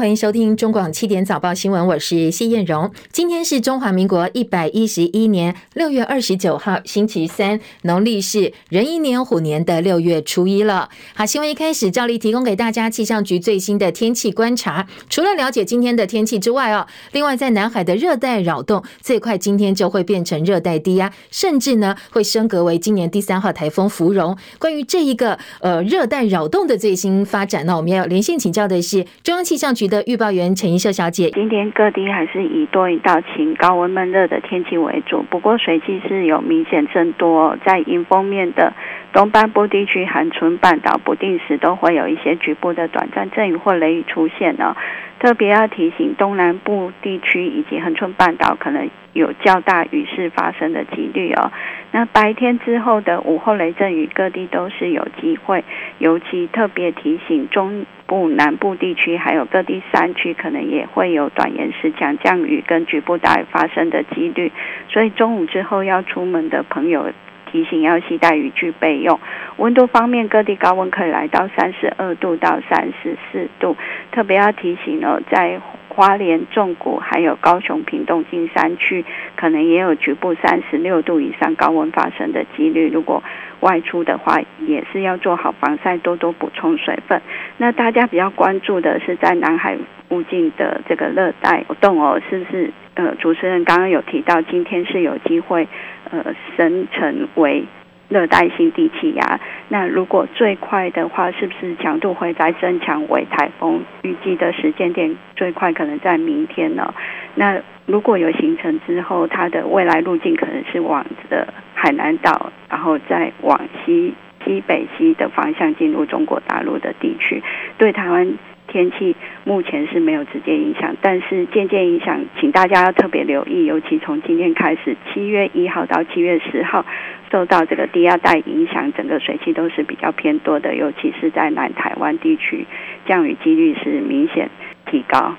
欢迎收听中广七点早报新闻，我是谢燕荣。今天是中华民国一百一十一年六月二十九号，星期三，农历是壬寅年虎年的六月初一了。好，新闻一开始，照例提供给大家气象局最新的天气观察。除了了解今天的天气之外哦，另外在南海的热带扰动，最快今天就会变成热带低压，甚至呢会升格为今年第三号台风芙蓉。关于这一个呃热带扰动的最新发展呢，我们要连线请教的是中央气象局的预报员陈怡秀小姐，今天各地还是以多云到晴、高温闷热的天气为主，不过水汽是有明显增多，在迎风面的东半部地区、恒春半岛不定时都会有一些局部的短暂阵雨或雷雨出现呢。特别要提醒东南部地区以及恒春半岛可能有较大雨势发生的几率哦。那白天之后的午后雷阵雨，各地都是有机会，尤其特别提醒中部南部地区还有各地山区，可能也会有短延时强降雨跟局部大雨发生的几率。所以中午之后要出门的朋友，提醒要携带雨具备用。温度方面，各地高温可以来到三十二度到三十四度。特别要提醒哦，在花莲、纵谷还有高雄屏东金山区，可能也有局部三十六度以上高温发生的几率。如果外出的话，也是要做好防晒，多多补充水分。那大家比较关注的是在南海附近的这个热带活动哦，是不是？呃，主持人刚刚有提到，今天是有机会呃生成为。热带性低气压，那如果最快的话，是不是强度会再增强为台风？预计的时间点最快可能在明天呢。那如果有形成之后，它的未来路径可能是往的海南岛，然后再往西西北西的方向进入中国大陆的地区，对台湾。天气目前是没有直接影响，但是渐渐影响，请大家要特别留意，尤其从今天开始，七月一号到七月十号，受到这个低压带影响，整个水汽都是比较偏多的，尤其是在南台湾地区，降雨几率是明显提高。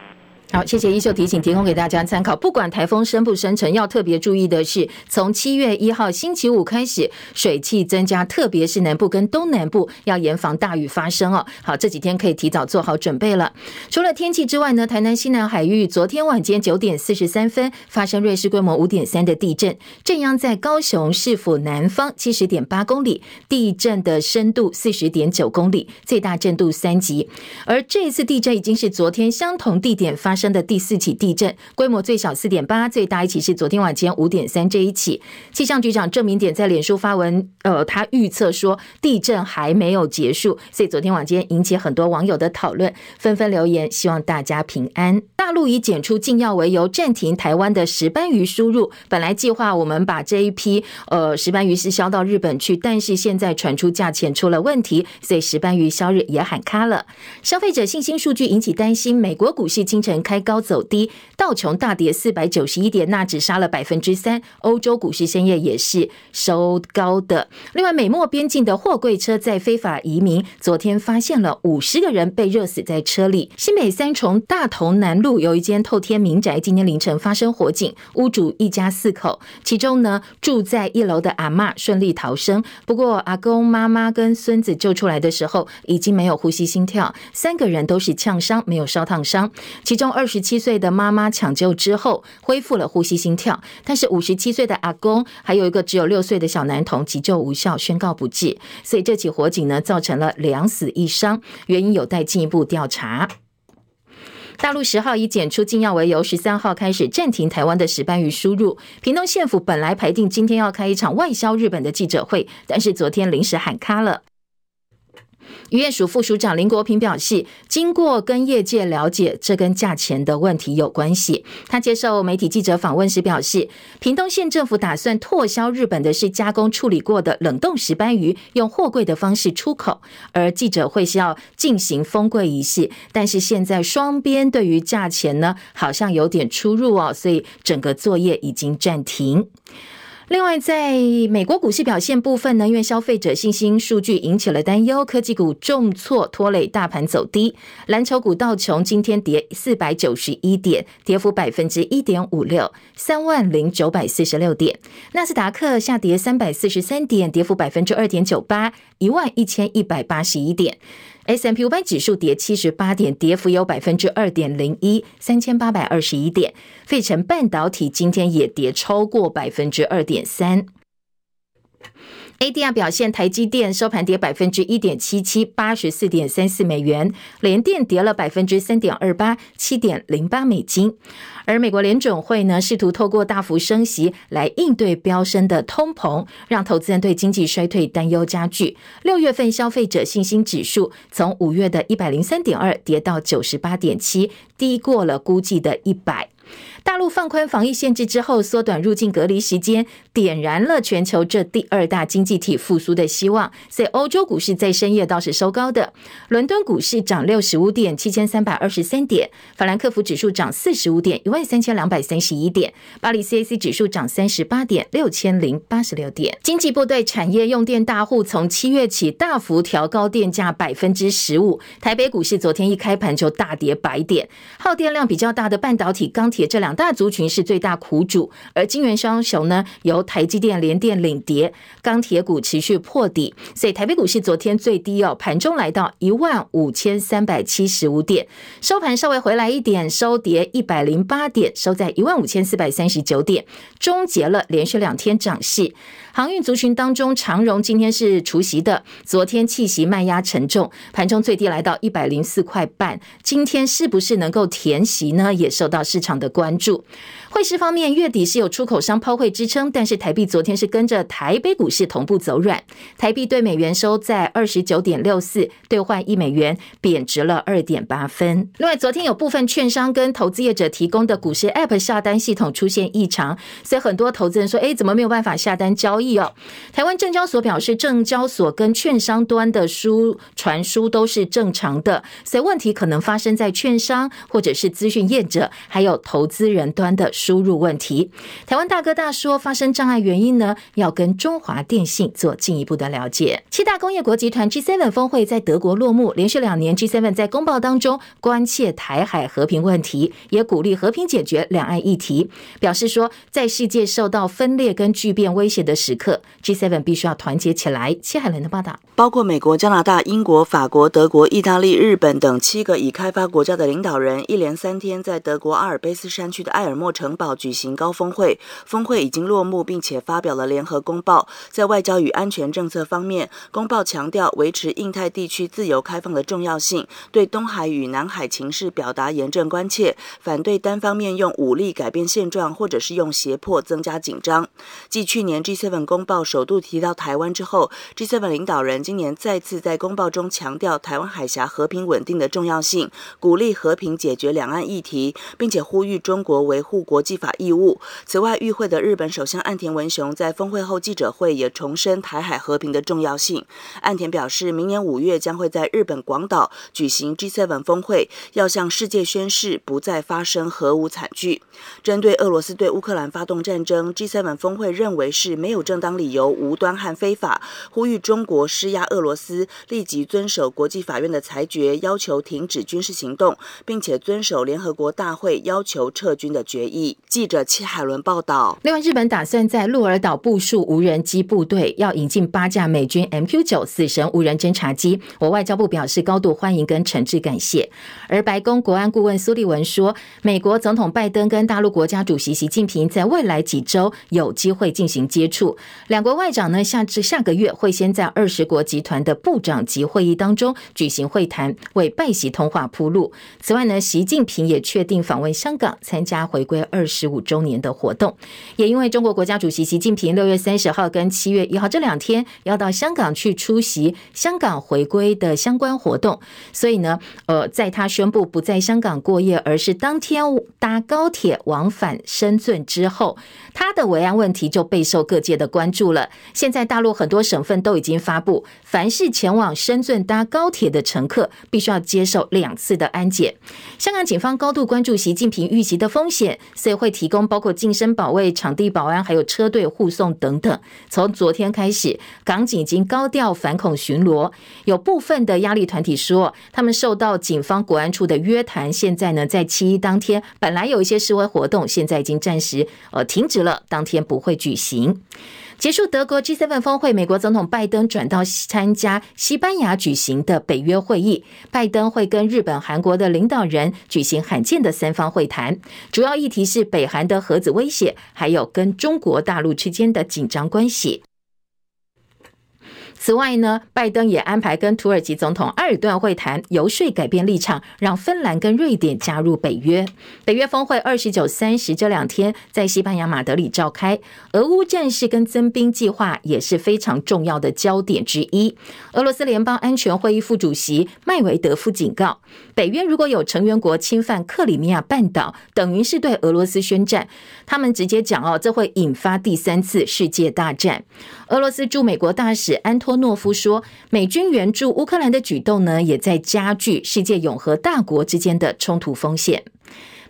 好，谢谢一秀提醒，提供给大家参考。不管台风生不生成，要特别注意的是，从七月一号星期五开始，水汽增加，特别是南部跟东南部要严防大雨发生哦。好，这几天可以提早做好准备了。除了天气之外呢，台南西南海域昨天晚间九点四十三分发生瑞士规模五点三的地震，震央在高雄市府南方七十点八公里，地震的深度四十点九公里，最大震度三级。而这一次地震已经是昨天相同地点发生的第四起地震，规模最小四点八，最大一起是昨天晚间五点三这一起。气象局长郑明典在脸书发文，呃，他预测说地震还没有结束，所以昨天晚间引起很多网友的讨论，纷纷留言希望大家平安。大陆以检出禁药为由暂停台湾的石斑鱼输入，本来计划我们把这一批呃石斑鱼是销到日本去，但是现在传出价钱出了问题，所以石斑鱼销日也喊卡了。消费者信心数据引起担心，美国股市清晨。开高走低，道琼大跌四百九十一点，纳指杀了百分之三。欧洲股市深夜也是收高的。另外，美墨边境的货柜车在非法移民，昨天发现了五十个人被热死在车里。新北三重大同南路有一间透天民宅，今天凌晨发生火警，屋主一家四口，其中呢住在一楼的阿嬷顺利逃生，不过阿公、妈妈跟孙子救出来的时候已经没有呼吸、心跳，三个人都是呛伤，没有烧烫伤，其中。二十七岁的妈妈抢救之后恢复了呼吸心跳，但是五十七岁的阿公还有一个只有六岁的小男童急救无效，宣告不治。所以这起火警呢，造成了两死一伤，原因有待进一步调查。大陆十号以检出禁药为由，十三号开始暂停台湾的石斑鱼输入。屏东县府本来排定今天要开一场外销日本的记者会，但是昨天临时喊卡了。渔业署副署长林国平表示，经过跟业界了解，这跟价钱的问题有关系。他接受媒体记者访问时表示，屏东县政府打算拓销日本的是加工处理过的冷冻石斑鱼，用货柜的方式出口，而记者会是要进行封柜仪式。但是现在双边对于价钱呢，好像有点出入哦，所以整个作业已经暂停。另外，在美国股市表现部分呢，因为消费者信心数据引起了担忧，科技股重挫，拖累大盘走低。蓝筹股道琼今天跌四百九十一点，跌幅百分之一点五六，三万零九百四十六点。纳斯达克下跌三百四十三点，跌幅百分之二点九八，一万一千一百八十一点。S M P 五百指数跌七十八点，跌幅有百分之二点零一，三千八百二十一点。费城半导体今天也跌超过百分之二点三。ADR 表现，台积电收盘跌百分之一点七七，八十四点三四美元；联电跌了百分之三点二八，七点零八美金。而美国联准会呢，试图透过大幅升息来应对飙升的通膨，让投资人对经济衰退担忧加剧。六月份消费者信心指数从五月的一百零三点二跌到九十八点七，低过了估计的一百。大陆放宽防疫限制之后，缩短入境隔离时间，点燃了全球这第二大经济体复苏的希望。所以欧洲股市在深夜倒是收高的，伦敦股市涨六十五点，七千三百二十三点；法兰克福指数涨四十五点，一万三千两百三十一点；巴黎 CAC 指数涨三十八点，六千零八十六点。经济部对产业用电大户从七月起大幅调高电价百分之十五。台北股市昨天一开盘就大跌百点，耗电量比较大的半导体、钢铁这两大族群是最大苦主，而晶圆双雄呢，由台积电、联电领跌，钢铁股持续破底，所以台北股市昨天最低哦，盘中来到一万五千三百七十五点，收盘稍微回来一点，收跌一百零八点，收在一万五千四百三十九点，终结了连续两天涨势。航运族群当中，长荣今天是除息的，昨天气息卖压沉重，盘中最低来到一百零四块半，今天是不是能够填息呢？也受到市场的关注。住汇市方面，月底是有出口商抛汇支撑，但是台币昨天是跟着台北股市同步走软，台币对美元收在二十九点六四，兑换一美元贬值了二点八分。另外，昨天有部分券商跟投资业者提供的股市 App 下单系统出现异常，所以很多投资人说：“哎，怎么没有办法下单交易哦？”台湾证交所表示，证交所跟券商端的输传输都是正常的，所以问题可能发生在券商或者是资讯业者，还有投资人端的。输入问题，台湾大哥大说发生障碍原因呢，要跟中华电信做进一步的了解。七大工业国集团 G7 峰会在德国落幕，连续两年 G7 在公报当中关切台海和平问题，也鼓励和平解决两岸议题，表示说在世界受到分裂跟巨变威胁的时刻，G7 必须要团结起来。戚海伦的报道，包括美国、加拿大、英国、法国、德国、意大利、日本等七个已开发国家的领导人，一连三天在德国阿尔卑斯山区的埃尔默城。城堡举行高峰会，峰会已经落幕，并且发表了联合公报。在外交与安全政策方面，公报强调维持印太地区自由开放的重要性，对东海与南海情势表达严正关切，反对单方面用武力改变现状，或者是用胁迫增加紧张。继去年 G7 公报首度提到台湾之后，G7 领导人今年再次在公报中强调台湾海峡和平稳定的重要性，鼓励和平解决两岸议题，并且呼吁中国维护国。国际法义务。此外，与会的日本首相岸田文雄在峰会后记者会也重申台海和平的重要性。岸田表示，明年五月将会在日本广岛举行 G7 峰会，要向世界宣示不再发生核武惨剧。针对俄罗斯对乌克兰发动战争，G7 峰会认为是没有正当理由、无端和非法，呼吁中国施压俄罗斯立即遵守国际法院的裁决，要求停止军事行动，并且遵守联合国大会要求撤军的决议。记者戚海伦报道。另外，日本打算在鹿儿岛部署无人机部队，要引进八架美军 MQ 九死神无人侦察机。我外交部表示高度欢迎跟诚挚感谢。而白宫国安顾问苏利文说，美国总统拜登跟大陆国家主席习近平在未来几周有机会进行接触。两国外长呢，下至下个月会先在二十国集团的部长级会议当中举行会谈，为拜习通话铺路。此外呢，习近平也确定访问香港，参加回归二二十五周年的活动，也因为中国国家主席习近平六月三十号跟七月一号这两天要到香港去出席香港回归的相关活动，所以呢，呃，在他宣布不在香港过夜，而是当天搭高铁往返深圳之后，他的维安问题就备受各界的关注了。现在大陆很多省份都已经发布，凡是前往深圳搭高铁的乘客，必须要接受两次的安检。香港警方高度关注习近平遇袭的风险。以会提供包括近身保卫、场地保安，还有车队护送等等。从昨天开始，港警已经高调反恐巡逻。有部分的压力团体说，他们受到警方国安处的约谈，现在呢，在七一当天本来有一些示威活动，现在已经暂时呃停止了，当天不会举行。结束德国 G7 峰会，美国总统拜登转到参加西班牙举行的北约会议。拜登会跟日本、韩国的领导人举行罕见的三方会谈，主要议题是北韩的核子威胁，还有跟中国大陆之间的紧张关系。此外呢，拜登也安排跟土耳其总统埃尔段会谈，游说改变立场，让芬兰跟瑞典加入北约。北约峰会二十九、三十这两天在西班牙马德里召开，俄乌战事跟增兵计划也是非常重要的焦点之一。俄罗斯联邦安全会议副主席麦维德夫警告，北约如果有成员国侵犯克里米亚半岛，等于是对俄罗斯宣战。他们直接讲哦，这会引发第三次世界大战。俄罗斯驻美国大使安托诺夫说，美军援助乌克兰的举动呢，也在加剧世界永和大国之间的冲突风险。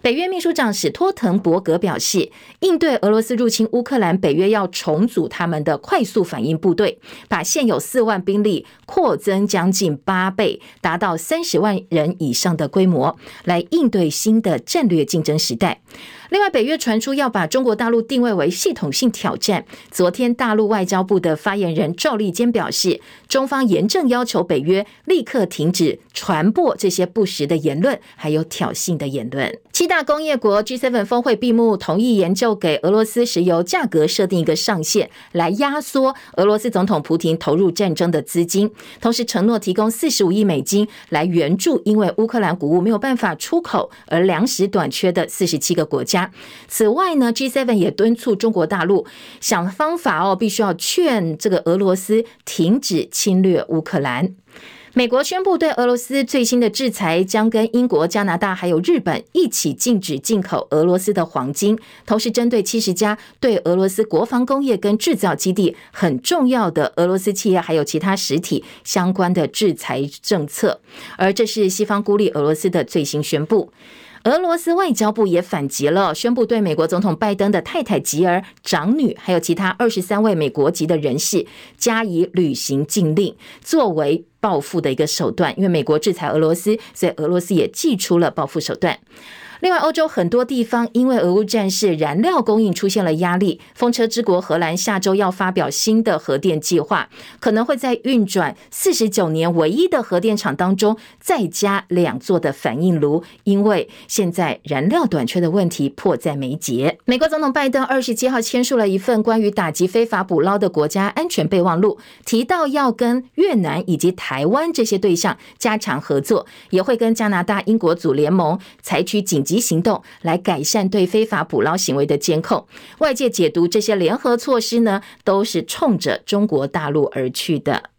北约秘书长史托滕伯格表示，应对俄罗斯入侵乌克兰，北约要重组他们的快速反应部队，把现有四万兵力扩增将近八倍，达到三十万人以上的规模，来应对新的战略竞争时代。另外，北约传出要把中国大陆定位为系统性挑战。昨天，大陆外交部的发言人赵立坚表示，中方严正要求北约立刻停止传播这些不实的言论，还有挑衅的言论。七大工业国 G7 峰会闭幕，同意研究给俄罗斯石油价格设定一个上限，来压缩俄罗斯总统普亭投入战争的资金，同时承诺提供四十五亿美金来援助，因为乌克兰谷物没有办法出口而粮食短缺的四十七个国家。此外呢，G7 也敦促中国大陆想方法哦，必须要劝这个俄罗斯停止侵略乌克兰。美国宣布对俄罗斯最新的制裁，将跟英国、加拿大还有日本一起禁止进口俄罗斯的黄金，同时针对七十家对俄罗斯国防工业跟制造基地很重要的俄罗斯企业还有其他实体相关的制裁政策。而这是西方孤立俄罗斯的最新宣布。俄罗斯外交部也反击了，宣布对美国总统拜登的太太吉尔、长女，还有其他二十三位美国籍的人士加以旅行禁令，作为报复的一个手段。因为美国制裁俄罗斯，所以俄罗斯也祭出了报复手段。另外，欧洲很多地方因为俄乌战事，燃料供应出现了压力。风车之国荷兰下周要发表新的核电计划，可能会在运转四十九年唯一的核电厂当中再加两座的反应炉，因为现在燃料短缺的问题迫在眉睫。美国总统拜登二十七号签署了一份关于打击非法捕捞的国家安全备忘录，提到要跟越南以及台湾这些对象加强合作，也会跟加拿大、英国组联盟采取紧及行动来改善对非法捕捞行为的监控。外界解读这些联合措施呢，都是冲着中国大陆而去的。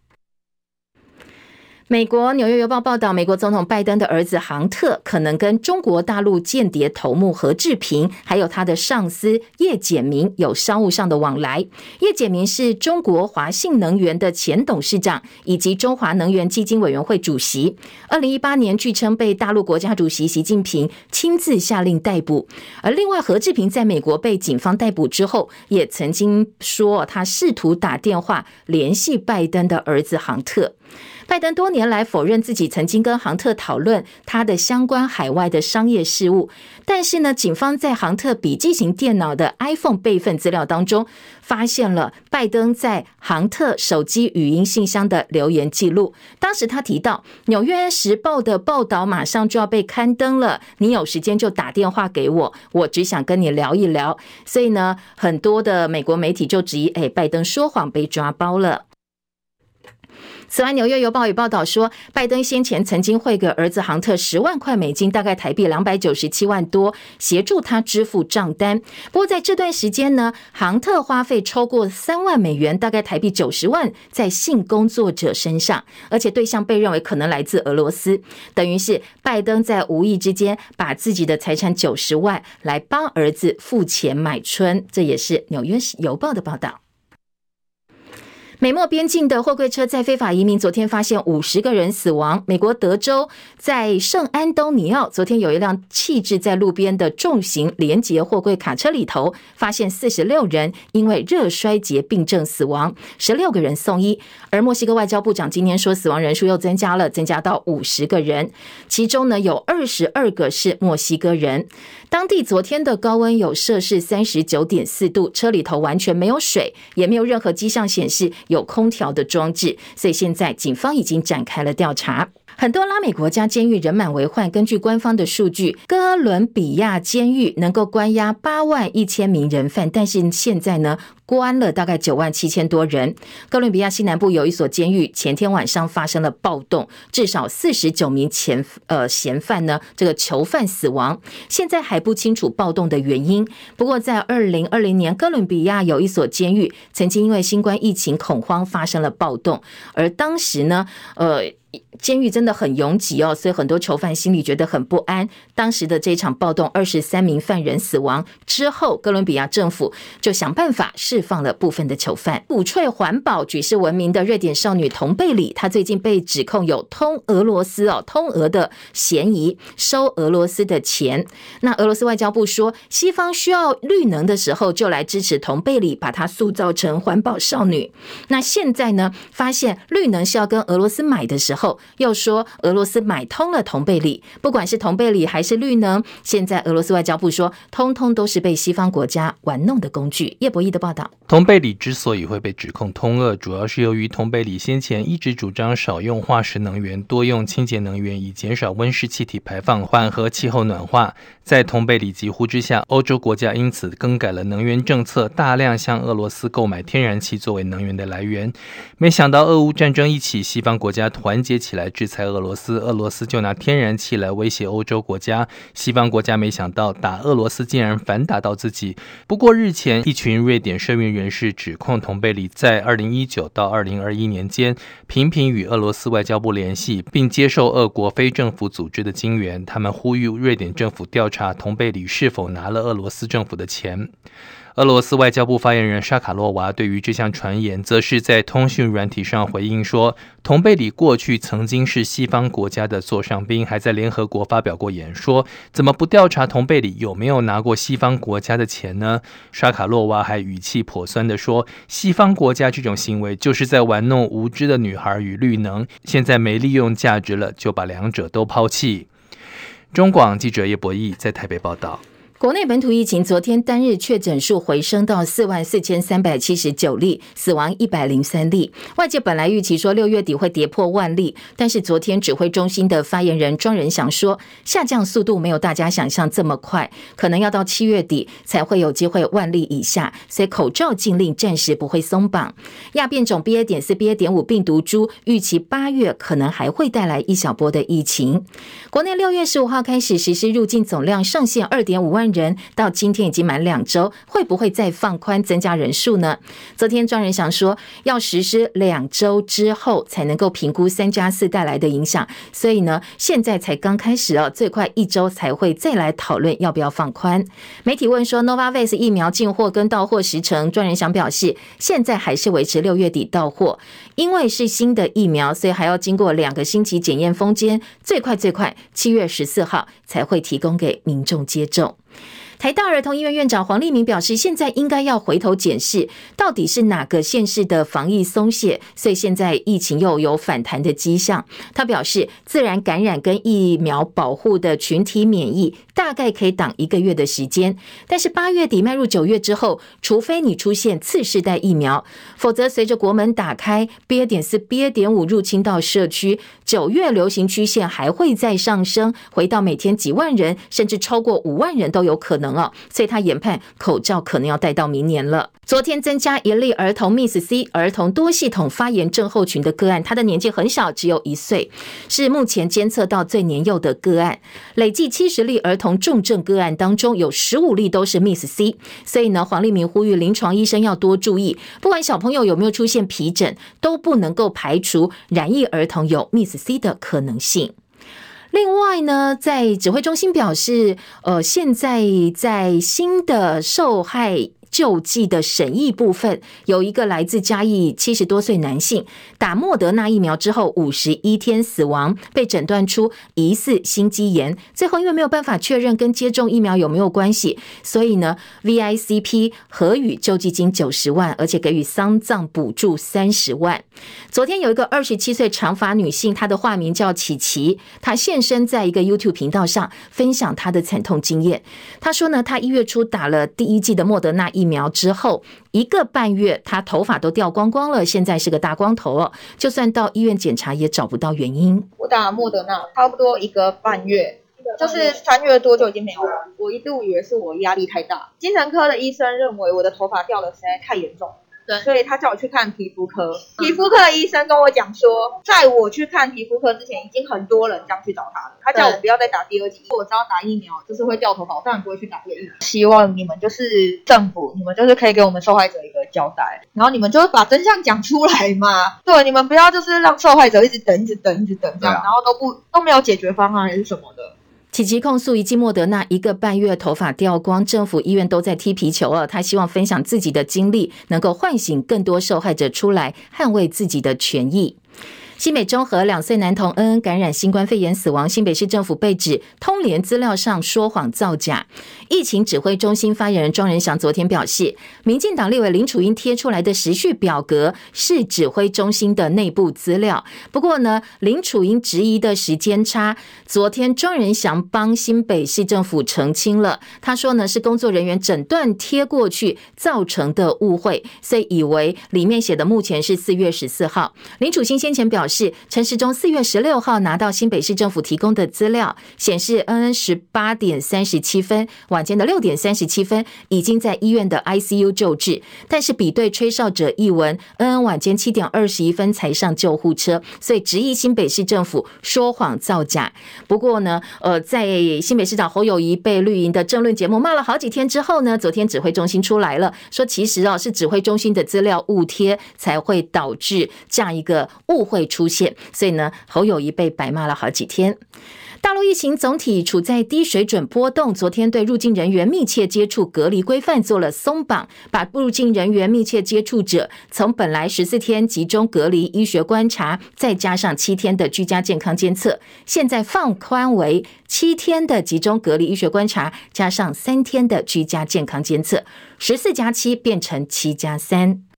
美国《纽约邮报》报道，美国总统拜登的儿子杭特可能跟中国大陆间谍头目何志平，还有他的上司叶简明有商务上的往来。叶简明是中国华信能源的前董事长，以及中华能源基金委员会主席。二零一八年，据称被大陆国家主席习近平亲自下令逮捕。而另外，何志平在美国被警方逮捕之后，也曾经说他试图打电话联系拜登的儿子杭特。拜登多年来否认自己曾经跟杭特讨论他的相关海外的商业事务，但是呢，警方在杭特笔记型电脑的 iPhone 备份资料当中发现了拜登在杭特手机语音信箱的留言记录。当时他提到，《纽约时报》的报道马上就要被刊登了，你有时间就打电话给我，我只想跟你聊一聊。所以呢，很多的美国媒体就质疑，哎，拜登说谎被抓包了。此外，《纽约邮报》也报道说，拜登先前曾经汇给儿子杭特十万块美金，大概台币两百九十七万多，协助他支付账单。不过在这段时间呢，杭特花费超过三万美元，大概台币九十万，在性工作者身上，而且对象被认为可能来自俄罗斯，等于是拜登在无意之间把自己的财产九十万来帮儿子付钱买春。这也是《纽约邮报》的报道。美墨边境的货柜车载非法移民，昨天发现五十个人死亡。美国德州在圣安东尼奥，昨天有一辆弃置在路边的重型连结货柜卡车里头，发现四十六人因为热衰竭病症死亡，十六个人送医。而墨西哥外交部长今天说，死亡人数又增加了，增加到五十个人，其中呢有二十二个是墨西哥人。当地昨天的高温有摄氏三十九点四度，车里头完全没有水，也没有任何迹象显示。有空调的装置，所以现在警方已经展开了调查。很多拉美国家监狱人满为患。根据官方的数据，哥伦比亚监狱能够关押八万一千名人犯，但是现在呢，关了大概九万七千多人。哥伦比亚西南部有一所监狱，前天晚上发生了暴动，至少四十九名前呃嫌犯呢，这个囚犯死亡。现在还不清楚暴动的原因。不过在二零二零年，哥伦比亚有一所监狱曾经因为新冠疫情恐慌发生了暴动，而当时呢，呃。监狱真的很拥挤哦，所以很多囚犯心里觉得很不安。当时的这场暴动，二十三名犯人死亡之后，哥伦比亚政府就想办法释放了部分的囚犯。鼓吹环保、举世闻名的瑞典少女童贝里，她最近被指控有通俄罗斯哦，通俄的嫌疑，收俄罗斯的钱。那俄罗斯外交部说，西方需要绿能的时候，就来支持童贝里，把她塑造成环保少女。那现在呢，发现绿能是要跟俄罗斯买的时候。又说俄罗斯买通了同贝里，不管是同贝里还是绿能，现在俄罗斯外交部说，通通都是被西方国家玩弄的工具。叶博弈的报道，同贝里之所以会被指控通俄，主要是由于同贝里先前一直主张少用化石能源，多用清洁能源，以减少温室气体排放，缓和气候暖化。在同贝里疾呼之下，欧洲国家因此更改了能源政策，大量向俄罗斯购买天然气作为能源的来源。没想到俄乌战争一起，西方国家团结起来制裁俄罗斯，俄罗斯就拿天然气来威胁欧洲国家。西方国家没想到打俄罗斯竟然反打到自己。不过日前，一群瑞典社运人士指控同贝里在二零一九到二零二一年间频频与俄罗斯外交部联系，并接受俄国非政府组织的金援。他们呼吁瑞典政府调查同贝里是否拿了俄罗斯政府的钱。俄罗斯外交部发言人沙卡洛娃对于这项传言，则是在通讯软体上回应说，同贝里过去曾经是西方国家的座上宾，还在联合国发表过演说，怎么不调查同贝里有没有拿过西方国家的钱呢？沙卡洛娃还语气颇酸地说，西方国家这种行为就是在玩弄无知的女孩与绿能，现在没利用价值了，就把两者都抛弃。中广记者叶博弈在台北报道。国内本土疫情昨天单日确诊数回升到四万四千三百七十九例，死亡一百零三例。外界本来预期说六月底会跌破万例，但是昨天指挥中心的发言人庄人祥说，下降速度没有大家想象这么快，可能要到七月底才会有机会万例以下，所以口罩禁令暂时不会松绑。亚变种 BA. 点四 BA. 点五病毒株预期八月可能还会带来一小波的疫情。国内六月十五号开始实施入境总量上限二点五万人到今天已经满两周，会不会再放宽增加人数呢？昨天庄人祥说，要实施两周之后才能够评估三加四带来的影响，所以呢，现在才刚开始哦，最快一周才会再来讨论要不要放宽。媒体问说，Novavax 疫苗进货跟到货时程，庄人祥表示，现在还是维持六月底到货，因为是新的疫苗，所以还要经过两个星期检验封间，最快最快七月十四号才会提供给民众接种。台大儿童医院院长黄立明表示，现在应该要回头检视，到底是哪个县市的防疫松懈，所以现在疫情又有反弹的迹象。他表示，自然感染跟疫苗保护的群体免疫大概可以挡一个月的时间，但是八月底迈入九月之后，除非你出现次世代疫苗，否则随着国门打开，BA. 点四、BA. 点五入侵到社区，九月流行曲线还会再上升，回到每天几万人，甚至超过五万人都有可能。所以他研判口罩可能要戴到明年了。昨天增加一例儿童 Miss C 儿童多系统发炎症候群的个案，他的年纪很小，只有一岁，是目前监测到最年幼的个案。累计七十例儿童重症个案当中，有十五例都是 Miss C，。所以呢，黄立明呼吁临床医生要多注意，不管小朋友有没有出现皮疹，都不能够排除染疫儿童有 Miss C 的可能性。另外呢，在指挥中心表示，呃，现在在新的受害救济的审议部分，有一个来自嘉义七十多岁男性打莫德纳疫苗之后五十一天死亡，被诊断出疑似心肌炎。最后因为没有办法确认跟接种疫苗有没有关系，所以呢，VICP 核予救济金九十万，而且给予丧葬补助三十万。昨天有一个二十七岁长发女性，她的化名叫琪琪，她现身在一个 YouTube 频道上分享她的惨痛经验。她说呢，她一月初打了第一剂的莫德纳疫疫苗之后，一个半月他头发都掉光光了，现在是个大光头哦。就算到医院检查也找不到原因。我打莫德纳差不多一个半月，就是三月多就已经没有了。我一度以为是我压力太大，精神科的医生认为我的头发掉的实在太严重。对，所以他叫我去看皮肤科。皮肤科的医生跟我讲说，在我去看皮肤科之前，已经很多人这样去找他了。他叫我不要再打第二剂，我知道打疫苗就是会掉头发，我当然不会去打第二剂。希望你们就是政府，你们就是可以给我们受害者一个交代，然后你们就是把真相讲出来嘛。对，你们不要就是让受害者一直等、一直等、一直等这样，然后都不都没有解决方案还是什么的。琪琪控诉一剂莫德纳一个半月头发掉光，政府医院都在踢皮球啊！他希望分享自己的经历，能够唤醒更多受害者出来捍卫自己的权益。新北中和两岁男童恩恩感染新冠肺炎死亡，新北市政府被指通联资料上说谎造假。疫情指挥中心发言人庄人祥昨天表示，民进党立委林楚英贴出来的时序表格是指挥中心的内部资料。不过呢，林楚英质疑的时间差，昨天庄人祥帮新北市政府澄清了。他说呢，是工作人员诊断贴过去造成的误会，所以以为里面写的目前是四月十四号。林楚茵先前表。是陈时中四月十六号拿到新北市政府提供的资料，显示恩恩十八点三十七分，晚间的六点三十七分已经在医院的 ICU 救治，但是比对吹哨者一文，恩恩晚间七点二十一分才上救护车，所以质疑新北市政府说谎造假。不过呢，呃，在新北市长侯友宜被绿营的政论节目骂了好几天之后呢，昨天指挥中心出来了，说其实哦是指挥中心的资料误贴才会导致这样一个误会出。出现，所以呢，侯友谊被白骂了好几天。大陆疫情总体处在低水准波动，昨天对入境人员密切接触隔离规范做了松绑，把入境人员密切接触者从本来十四天集中隔离医学观察，再加上七天的居家健康监测，现在放宽为七天的集中隔离医学观察，加上三天的居家健康监测，十四加七变成七加三。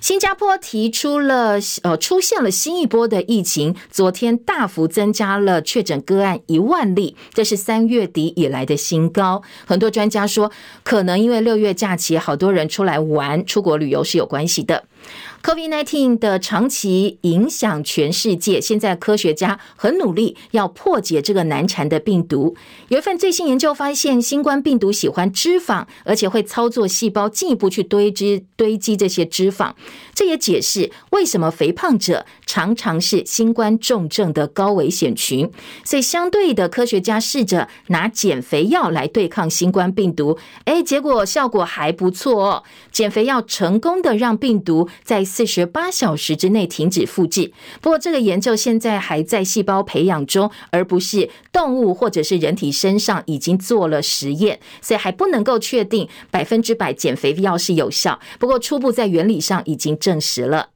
新加坡提出了，呃，出现了新一波的疫情，昨天大幅增加了确诊个案一万例，这是三月底以来的新高。很多专家说，可能因为六月假期，好多人出来玩，出国旅游是有关系的。COVID-19 的长期影响全世界，现在科学家很努力要破解这个难缠的病毒。有一份最新研究发现，新冠病毒喜欢脂肪，而且会操作细胞进一步去堆积堆积这些脂肪。这也解释为什么肥胖者常常是新冠重症的高危险群。所以，相对的，科学家试着拿减肥药来对抗新冠病毒，诶，结果效果还不错哦。减肥药成功的让病毒在四十八小时之内停止复制。不过，这个研究现在还在细胞培养中，而不是动物或者是人体身上已经做了实验，所以还不能够确定百分之百减肥药是有效。不过，初步在原理上已经证实了。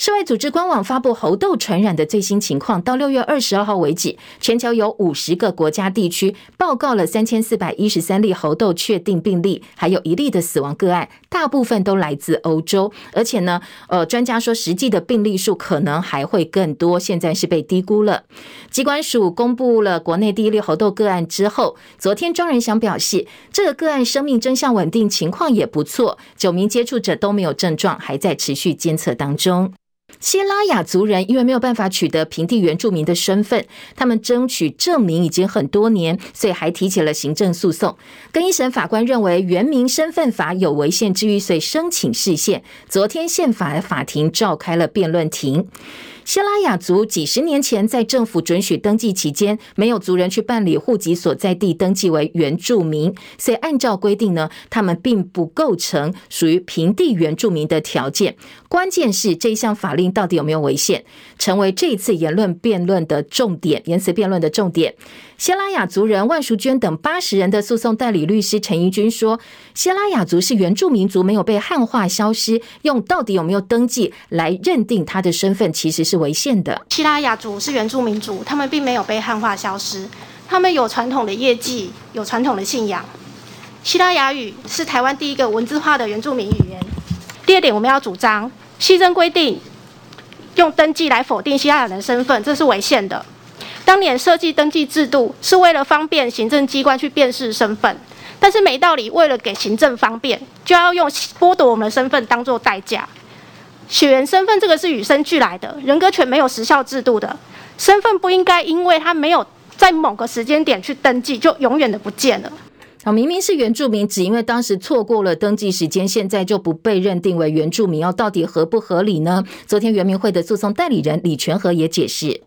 世卫组织官网发布猴痘传染的最新情况，到六月二十二号为止，全球有五十个国家地区报告了三千四百一十三例猴痘确定病例，还有一例的死亡个案，大部分都来自欧洲。而且呢，呃，专家说实际的病例数可能还会更多，现在是被低估了。疾管署公布了国内第一例猴痘个案之后，昨天庄人祥表示，这个个案生命征象稳定，情况也不错，九名接触者都没有症状，还在持续监测当中。西拉雅族人因为没有办法取得平地原住民的身份，他们争取证明已经很多年，所以还提起了行政诉讼。更一审法官认为原民身份法有违宪之余，所以申请释宪。昨天宪法法庭召开了辩论庭。西拉雅族几十年前在政府准许登记期间，没有族人去办理户籍所在地登记为原住民，所以按照规定呢，他们并不构成属于平地原住民的条件。关键是这一项法令到底有没有违宪，成为这一次言论辩论的重点，言辞辩论的重点。西拉雅族人万淑娟等八十人的诉讼代理律师陈怡君说：“西拉雅族是原住民族，没有被汉化消失，用到底有没有登记来认定他的身份，其实是违宪的。西拉雅族是原住民族，他们并没有被汉化消失，他们有传统的业绩，有传统的信仰。西拉雅语是台湾第一个文字化的原住民语言。第二点，我们要主张新增规定，用登记来否定西拉雅人的身份，这是违宪的。”当年设计登记制度是为了方便行政机关去辨识身份，但是没道理为了给行政方便，就要用剥夺我们的身份当做代价。血缘身份这个是与生俱来的，人格权没有时效制度的，身份不应该因为他没有在某个时间点去登记，就永远的不见了。明明是原住民，只因为当时错过了登记时间，现在就不被认定为原住民，要到底合不合理呢？昨天原民会的诉讼代理人李全和也解释，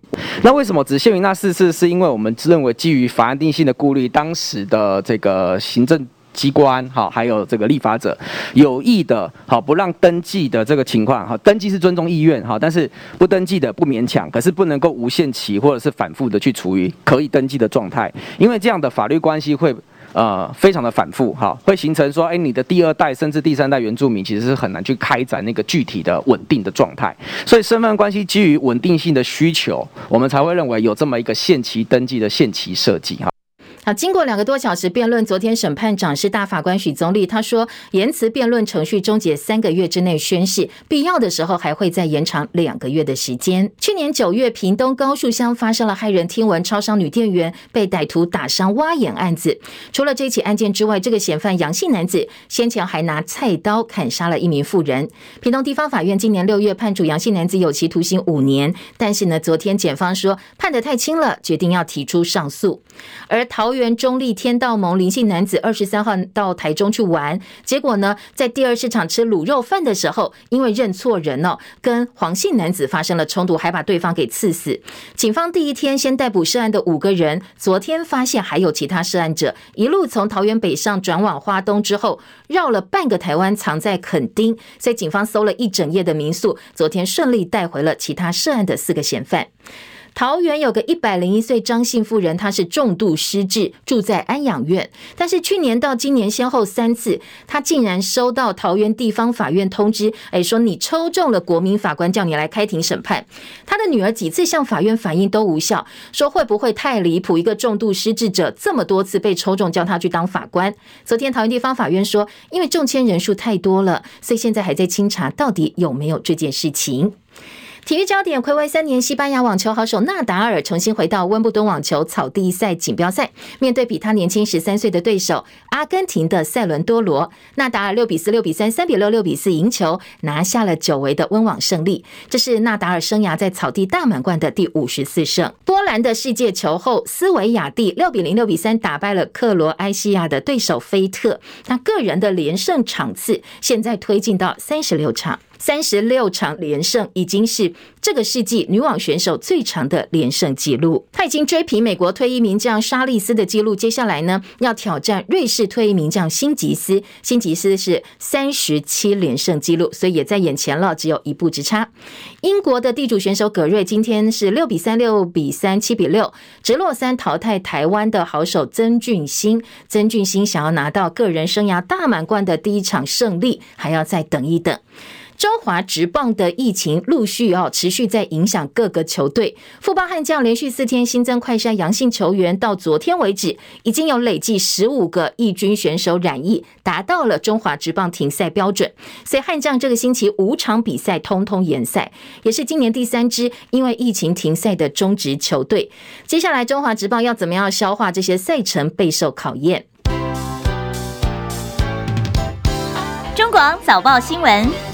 那为什么只限于那四次？是因为我们认为基于法案定性的顾虑，当时的这个行政机关哈，还有这个立法者有意的哈，不让登记的这个情况哈，登记是尊重意愿哈，但是不登记的不勉强，可是不能够无限期或者是反复的去处于可以登记的状态，因为这样的法律关系会。呃，非常的反复哈，会形成说，哎，你的第二代甚至第三代原住民其实是很难去开展那个具体的稳定的状态，所以身份关系基于稳定性的需求，我们才会认为有这么一个限期登记的限期设计哈。好，经过两个多小时辩论，昨天审判长是大法官许宗力，他说，言辞辩论程序终结三个月之内宣誓，必要的时候还会再延长两个月的时间。去年九月，屏东高树乡发生了骇人听闻超商女店员被歹徒打伤挖眼案子。除了这起案件之外，这个嫌犯杨姓男子先前还拿菜刀砍杀了一名妇人。屏东地方法院今年六月判处杨姓男子有期徒刑五年，但是呢，昨天检方说判得太轻了，决定要提出上诉。而桃桃园中立天道盟林姓男子二十三号到台中去玩，结果呢，在第二市场吃卤肉饭的时候，因为认错人哦，跟黄姓男子发生了冲突，还把对方给刺死。警方第一天先逮捕涉案的五个人，昨天发现还有其他涉案者，一路从桃园北上转往花东之后，绕了半个台湾，藏在垦丁。所以警方搜了一整夜的民宿，昨天顺利带回了其他涉案的四个嫌犯。桃园有个一百零一岁张姓妇人，她是重度失智，住在安养院。但是去年到今年先后三次，她竟然收到桃园地方法院通知，哎，说你抽中了国民法官，叫你来开庭审判。她的女儿几次向法院反映都无效，说会不会太离谱？一个重度失智者这么多次被抽中，叫他去当法官。昨天桃园地方法院说，因为中签人数太多了，所以现在还在清查到底有没有这件事情。体育焦点：睽违三年，西班牙网球好手纳达尔重新回到温布敦网球草地赛锦标赛，面对比他年轻十三岁的对手阿根廷的塞伦多罗，纳达尔六比四、六比三、三比六、六比四赢球，拿下了久违的温网胜利。这是纳达尔生涯在草地大满贯的第五十四胜。波兰的世界球后斯维亚蒂六比零、六比三打败了克罗埃西亚的对手菲特，他个人的连胜场次现在推进到三十六场。三十六场连胜已经是这个世纪女网选手最长的连胜纪录。她已经追平美国退役名将莎莉丝的纪录，接下来呢要挑战瑞士退役名将辛吉斯。辛吉斯是三十七连胜纪录，所以也在眼前了，只有一步之差。英国的地主选手葛瑞今天是六比三、六比三、七比六直落三淘汰台湾的好手曾俊欣。曾俊欣想要拿到个人生涯大满贯的第一场胜利，还要再等一等。中华职棒的疫情陆续哦持续在影响各个球队。富邦悍将连续四天新增快筛阳性球员，到昨天为止已经有累计十五个一军选手染疫，达到了中华职棒停赛标准。所以悍将这个星期五场比赛通通延赛，也是今年第三支因为疫情停赛的中职球队。接下来中华职棒要怎么样消化这些赛程，备受考验。中广早报新闻。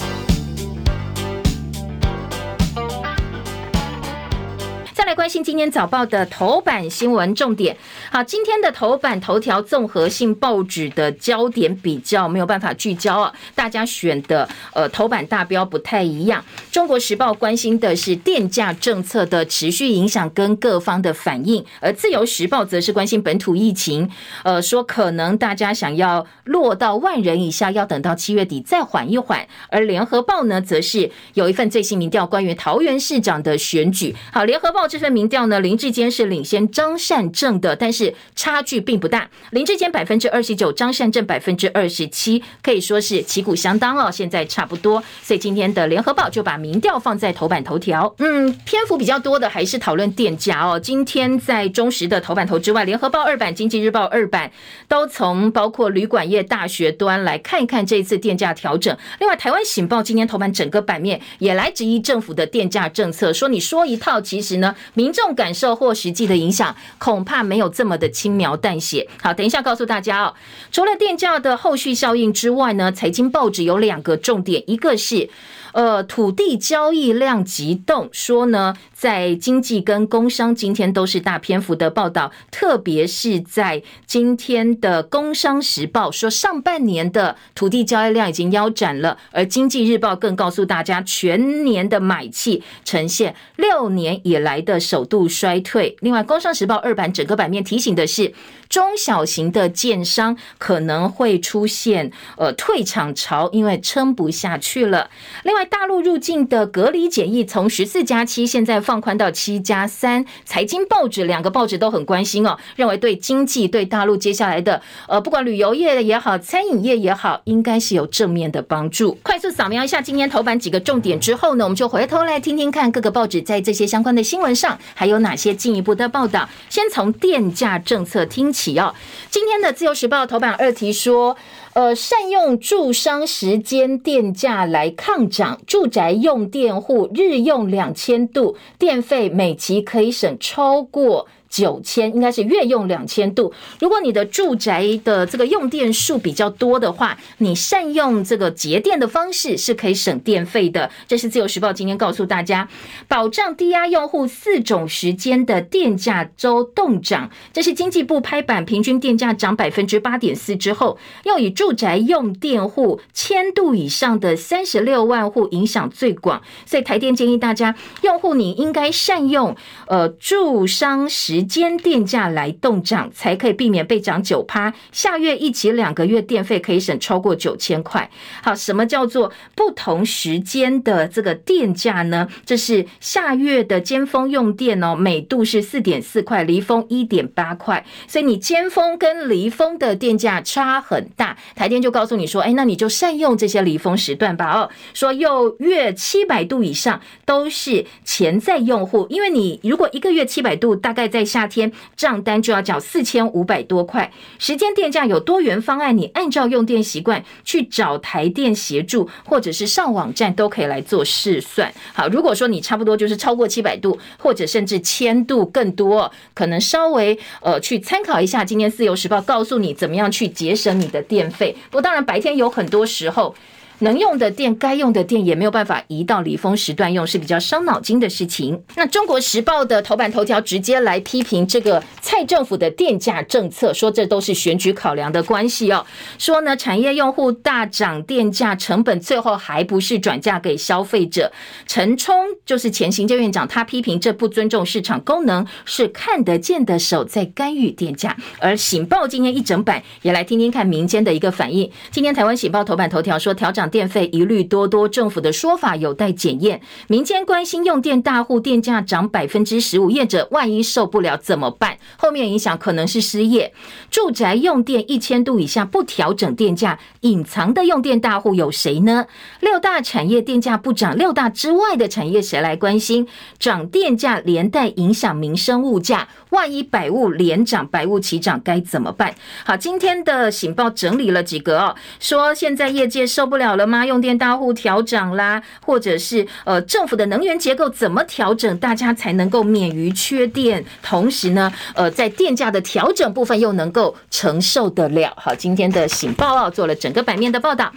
关心今天早报的头版新闻重点。好，今天的头版头条综合性报纸的焦点比较没有办法聚焦啊，大家选的呃头版大标不太一样。中国时报关心的是电价政策的持续影响跟各方的反应，而自由时报则是关心本土疫情，呃，说可能大家想要落到万人以下，要等到七月底再缓一缓。而联合报呢，则是有一份最新民调，关于桃园市长的选举。好，联合报这份民调呢，林志坚是领先张善政的，但是是差距并不大。林志坚百分之二十九，张善政百分之二十七，可以说是旗鼓相当哦。现在差不多，所以今天的联合报就把民调放在头版头条。嗯，篇幅比较多的还是讨论电价哦。今天在中时的头版头之外，联合报二版、经济日报二版都从包括旅馆业、大学端来看一看这次电价调整。另外，台湾醒报今天头版整个版面也来质疑政府的电价政策，说你说一套，其实呢，民众感受或实际的影响恐怕没有这么么的轻描淡写。好，等一下告诉大家哦，除了电价的后续效应之外呢，财经报纸有两个重点，一个是。呃，土地交易量急冻，说呢，在经济跟工商今天都是大篇幅的报道，特别是在今天的《工商时报》说，上半年的土地交易量已经腰斩了，而《经济日报》更告诉大家，全年的买气呈现六年以来的首度衰退。另外，《工商时报》二版整个版面提醒的是，中小型的建商可能会出现呃退场潮，因为撑不下去了。另外，大陆入境的隔离检疫从十四加七现在放宽到七加三，财经报纸两个报纸都很关心哦，认为对经济对大陆接下来的呃不管旅游业也好，餐饮业也好，应该是有正面的帮助。快速扫描一下今天头版几个重点之后呢，我们就回头来听听看各个报纸在这些相关的新闻上还有哪些进一步的报道。先从电价政策听起哦，今天的自由时报头版二题说。呃，善用住商时间电价来抗涨，住宅用电户日用两千度电费，每期可以省超过。九千应该是月用两千度。如果你的住宅的这个用电数比较多的话，你善用这个节电的方式是可以省电费的。这是自由时报今天告诉大家，保障低压用户四种时间的电价周动涨。这是经济部拍板，平均电价涨百分之八点四之后，又以住宅用电户千度以上的三十六万户影响最广，所以台电建议大家用户你应该善用呃住商时。时间电价来动涨，才可以避免被涨九趴。下月一起两个月电费可以省超过九千块。好，什么叫做不同时间的这个电价呢？这是下月的尖峰用电哦，每度是四点四块，离峰一点八块。所以你尖峰跟离峰的电价差很大。台电就告诉你说，哎，那你就善用这些离峰时段吧。哦，说又月七百度以上都是潜在用户，因为你如果一个月七百度，大概在夏天账单就要缴四千五百多块，时间电价有多元方案，你按照用电习惯去找台电协助，或者是上网站都可以来做试算。好，如果说你差不多就是超过七百度，或者甚至千度更多，可能稍微呃去参考一下。今天自由时报告诉你怎么样去节省你的电费。不过当然白天有很多时候。能用的电，该用的电也没有办法移到离峰时段用，是比较伤脑筋的事情。那中国时报的头版头条直接来批评这个蔡政府的电价政策，说这都是选举考量的关系哦。说呢，产业用户大涨电价成本，最后还不是转嫁给消费者。陈冲就是前行政院长，他批评这不尊重市场功能，是看得见的手在干预电价。而醒报今天一整版也来听听看民间的一个反应。今天台湾醒报头版头条说调整电费一律多多，政府的说法有待检验。民间关心用电大户电价涨百分之十五，业者万一受不了怎么办？后面影响可能是失业。住宅用电一千度以下不调整电价，隐藏的用电大户有谁呢？六大产业电价不涨，六大之外的产业谁来关心？涨电价连带影响民生物价，万一百物连涨，百物齐涨该怎么办？好，今天的醒报整理了几个哦，说现在业界受不了了吗？用电大户调整啦，或者是呃政府的能源结构怎么调整，大家才能够免于缺电，同时呢，呃在电价的调整部分又能够承受得了。好，今天的醒报啊做了整个版面的报道。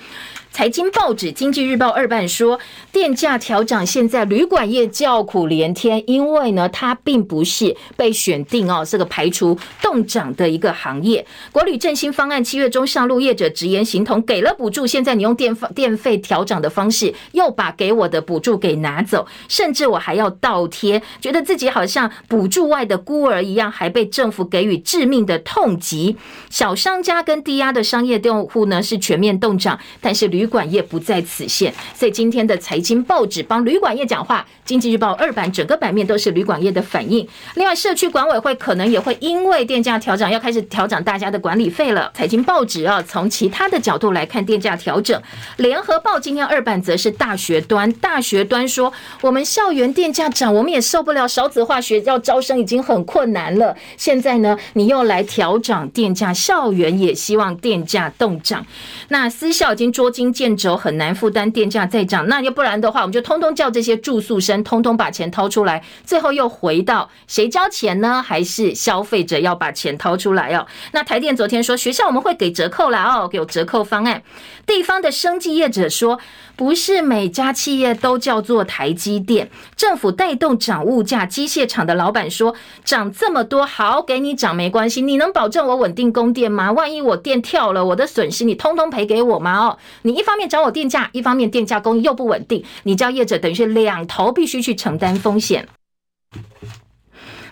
财经报纸《经济日报》二版说，电价调涨，现在旅馆业叫苦连天，因为呢，它并不是被选定哦，这个排除冻涨的一个行业。国旅振兴方案七月中上路，业者直言形同给了补助，现在你用电电费调涨的方式，又把给我的补助给拿走，甚至我还要倒贴，觉得自己好像补助外的孤儿一样，还被政府给予致命的痛击。小商家跟低压的商业用户呢，是全面冻涨，但是旅旅馆业不在此限，所以今天的财经报纸帮旅馆业讲话，《经济日报》二版整个版面都是旅馆业的反应。另外，社区管委会可能也会因为电价调整，要开始调整大家的管理费了。财经报纸啊，从其他的角度来看电价调整。联合报今天二版则是大学端，大学端说，我们校园电价涨，我们也受不了，少子化学要招生已经很困难了，现在呢，你又来调涨电价，校园也希望电价动涨。那私校已经捉襟见肘，很难负担电价再涨。那要不然的话，我们就通通叫这些住宿生通通把钱掏出来。最后又回到谁交钱呢？还是消费者要把钱掏出来哦？那台电昨天说，学校我们会给折扣啦哦，有折扣方案。地方的生计业者说，不是每家企业都叫做台积电。政府带动涨物价，机械厂的老板说，涨这么多，好给你涨没关系。你能保证我稳定供电吗？万一我电跳了，我的损失你通通赔给我吗？哦，你一方面涨我电价，一方面电价供应又不稳定，你叫业者等于是两头必须去承担风险。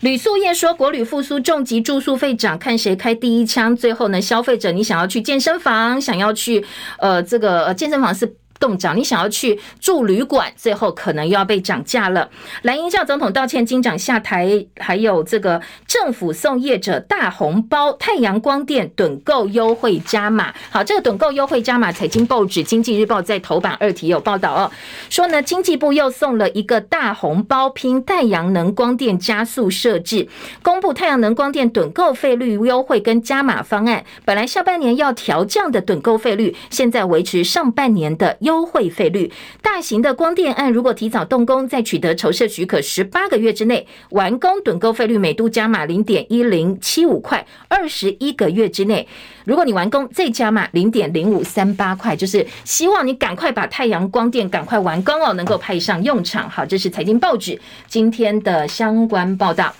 吕素燕说，国旅复苏，重疾住宿费涨，看谁开第一枪。最后呢，消费者你想要去健身房，想要去呃这个呃健身房是。冻涨，你想要去住旅馆，最后可能又要被涨价了。蓝营叫总统道歉，金长下台，还有这个政府送业者大红包，太阳光电趸购优惠加码。好，这个趸购优惠加码，财经报纸《经济日报》在头版二题有报道哦，说呢，经济部又送了一个大红包，拼太阳能光电加速设置，公布太阳能光电趸购费率优惠跟加码方案。本来下半年要调降的趸购费率，现在维持上半年的。优惠费率，大型的光电案如果提早动工，在取得筹设许可十八个月之内完工，趸购费率每度加码零点一零七五块；二十一个月之内，如果你完工再加码零点零五三八块，就是希望你赶快把太阳光电赶快完工哦，能够派上用场。好，这是财经报纸今天的相关报道。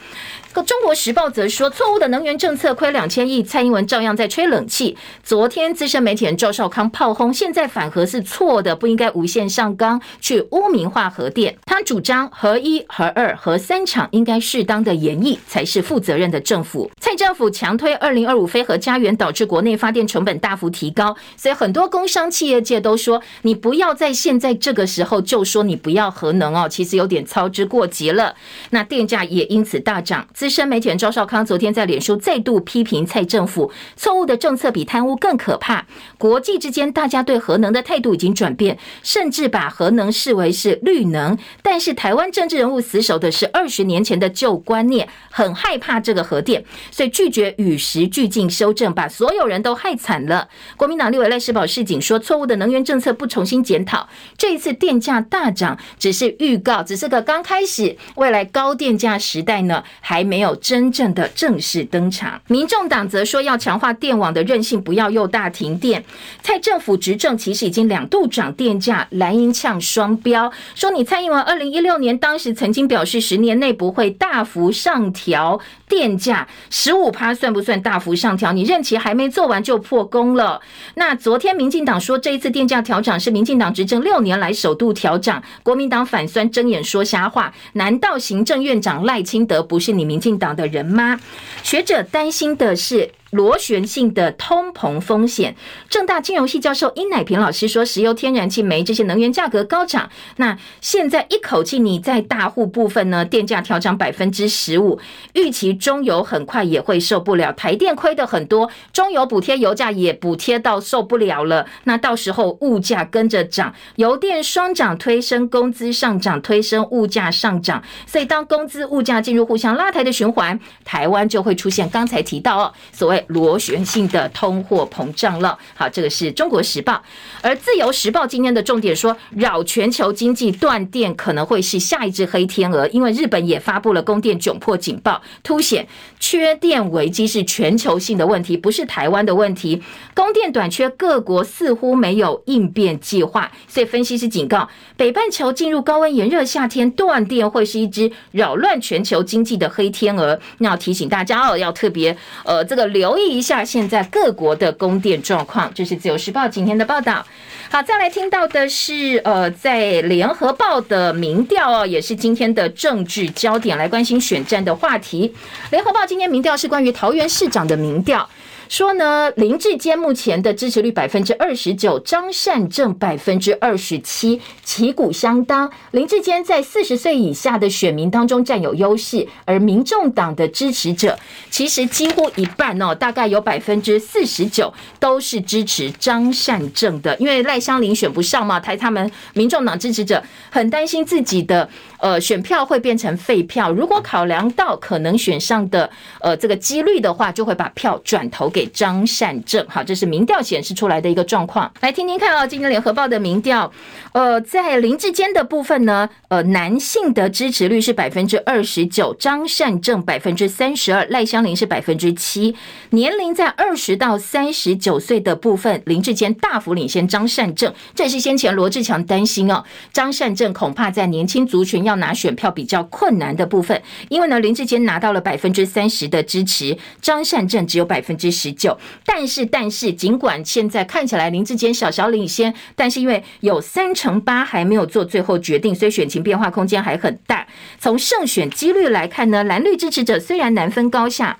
中国时报则说，错误的能源政策亏两千亿，蔡英文照样在吹冷气。昨天资深媒体人赵少康炮轰，现在反核是错的，不应该无限上纲去污名化核电。他主张核一、核二、核三厂应该适当的演绎，才是负责任的政府。蔡政府强推二零二五非核家园，导致国内发电成本大幅提高，所以很多工商企业界都说，你不要在现在这个时候就说你不要核能哦，其实有点操之过急了。那电价也因此大涨。资深媒体人赵少康昨天在脸书再度批评蔡政府错误的政策比贪污更可怕。国际之间，大家对核能的态度已经转变，甚至把核能视为是绿能。但是台湾政治人物死守的是二十年前的旧观念，很害怕这个核电，所以拒绝与时俱进修正，把所有人都害惨了。国民党立委赖士葆示警说，错误的能源政策不重新检讨，这一次电价大涨只是预告，只是个刚开始，未来高电价时代呢还没。有真正的正式登场。民众党则说要强化电网的韧性，不要又大停电。蔡政府执政其实已经两度涨电价，蓝营呛双标，说你蔡英文二零一六年当时曾经表示十年内不会大幅上调电价，十五趴算不算大幅上调？你任期还没做完就破功了。那昨天民进党说这一次电价调涨是民进党执政六年来首度调涨，国民党反酸睁眼说瞎话，难道行政院长赖清德不是你民进党的人吗？学者担心的是。螺旋性的通膨风险，正大金融系教授殷乃平老师说，石油、天然气、煤这些能源价格高涨，那现在一口气你在大户部分呢，电价调涨百分之十五，预期中油很快也会受不了，台电亏的很多，中油补贴油价也补贴到受不了了，那到时候物价跟着涨，油电双涨推升工资上涨，推升物价上涨，所以当工资物价进入互相拉抬的循环，台湾就会出现刚才提到哦，所谓。螺旋性的通货膨胀了。好，这个是中国时报，而自由时报今天的重点说，扰全球经济断电可能会是下一只黑天鹅，因为日本也发布了供电窘迫警报，凸显缺电危机是全球性的问题，不是台湾的问题。供电短缺，各国似乎没有应变计划，所以分析师警告，北半球进入高温炎热夏天，断电会是一只扰乱全球经济的黑天鹅。那要提醒大家哦，要特别呃这个留意一下现在各国的供电状况。这是自由时报今天的报道。好，再来听到的是呃，在联合报的民调哦，也是今天的政治焦点，来关心选战的话题。联合报今天民调是关于桃园市长的民调。说呢，林志坚目前的支持率百分之二十九，张善政百分之二十七，旗鼓相当。林志坚在四十岁以下的选民当中占有优势，而民众党的支持者其实几乎一半哦，大概有百分之四十九都是支持张善政的，因为赖香林选不上嘛，台他们民众党支持者很担心自己的呃选票会变成废票，如果考量到可能选上的呃这个几率的话，就会把票转投给。张善政，好，这是民调显示出来的一个状况。来听听看哦，今天联合报的民调，呃，在林志坚的部分呢，呃，男性的支持率是百分之二十九，张善政百分之三十二，赖香林是百分之七。年龄在二十到三十九岁的部分，林志坚大幅领先张善政，这也是先前罗志强担心哦，张善政恐怕在年轻族群要拿选票比较困难的部分，因为呢，林志坚拿到了百分之三十的支持，张善政只有百分之十。九，但是但是，尽管现在看起来林志坚小小领先，但是因为有三成八还没有做最后决定，所以选情变化空间还很大。从胜选几率来看呢，蓝绿支持者虽然难分高下。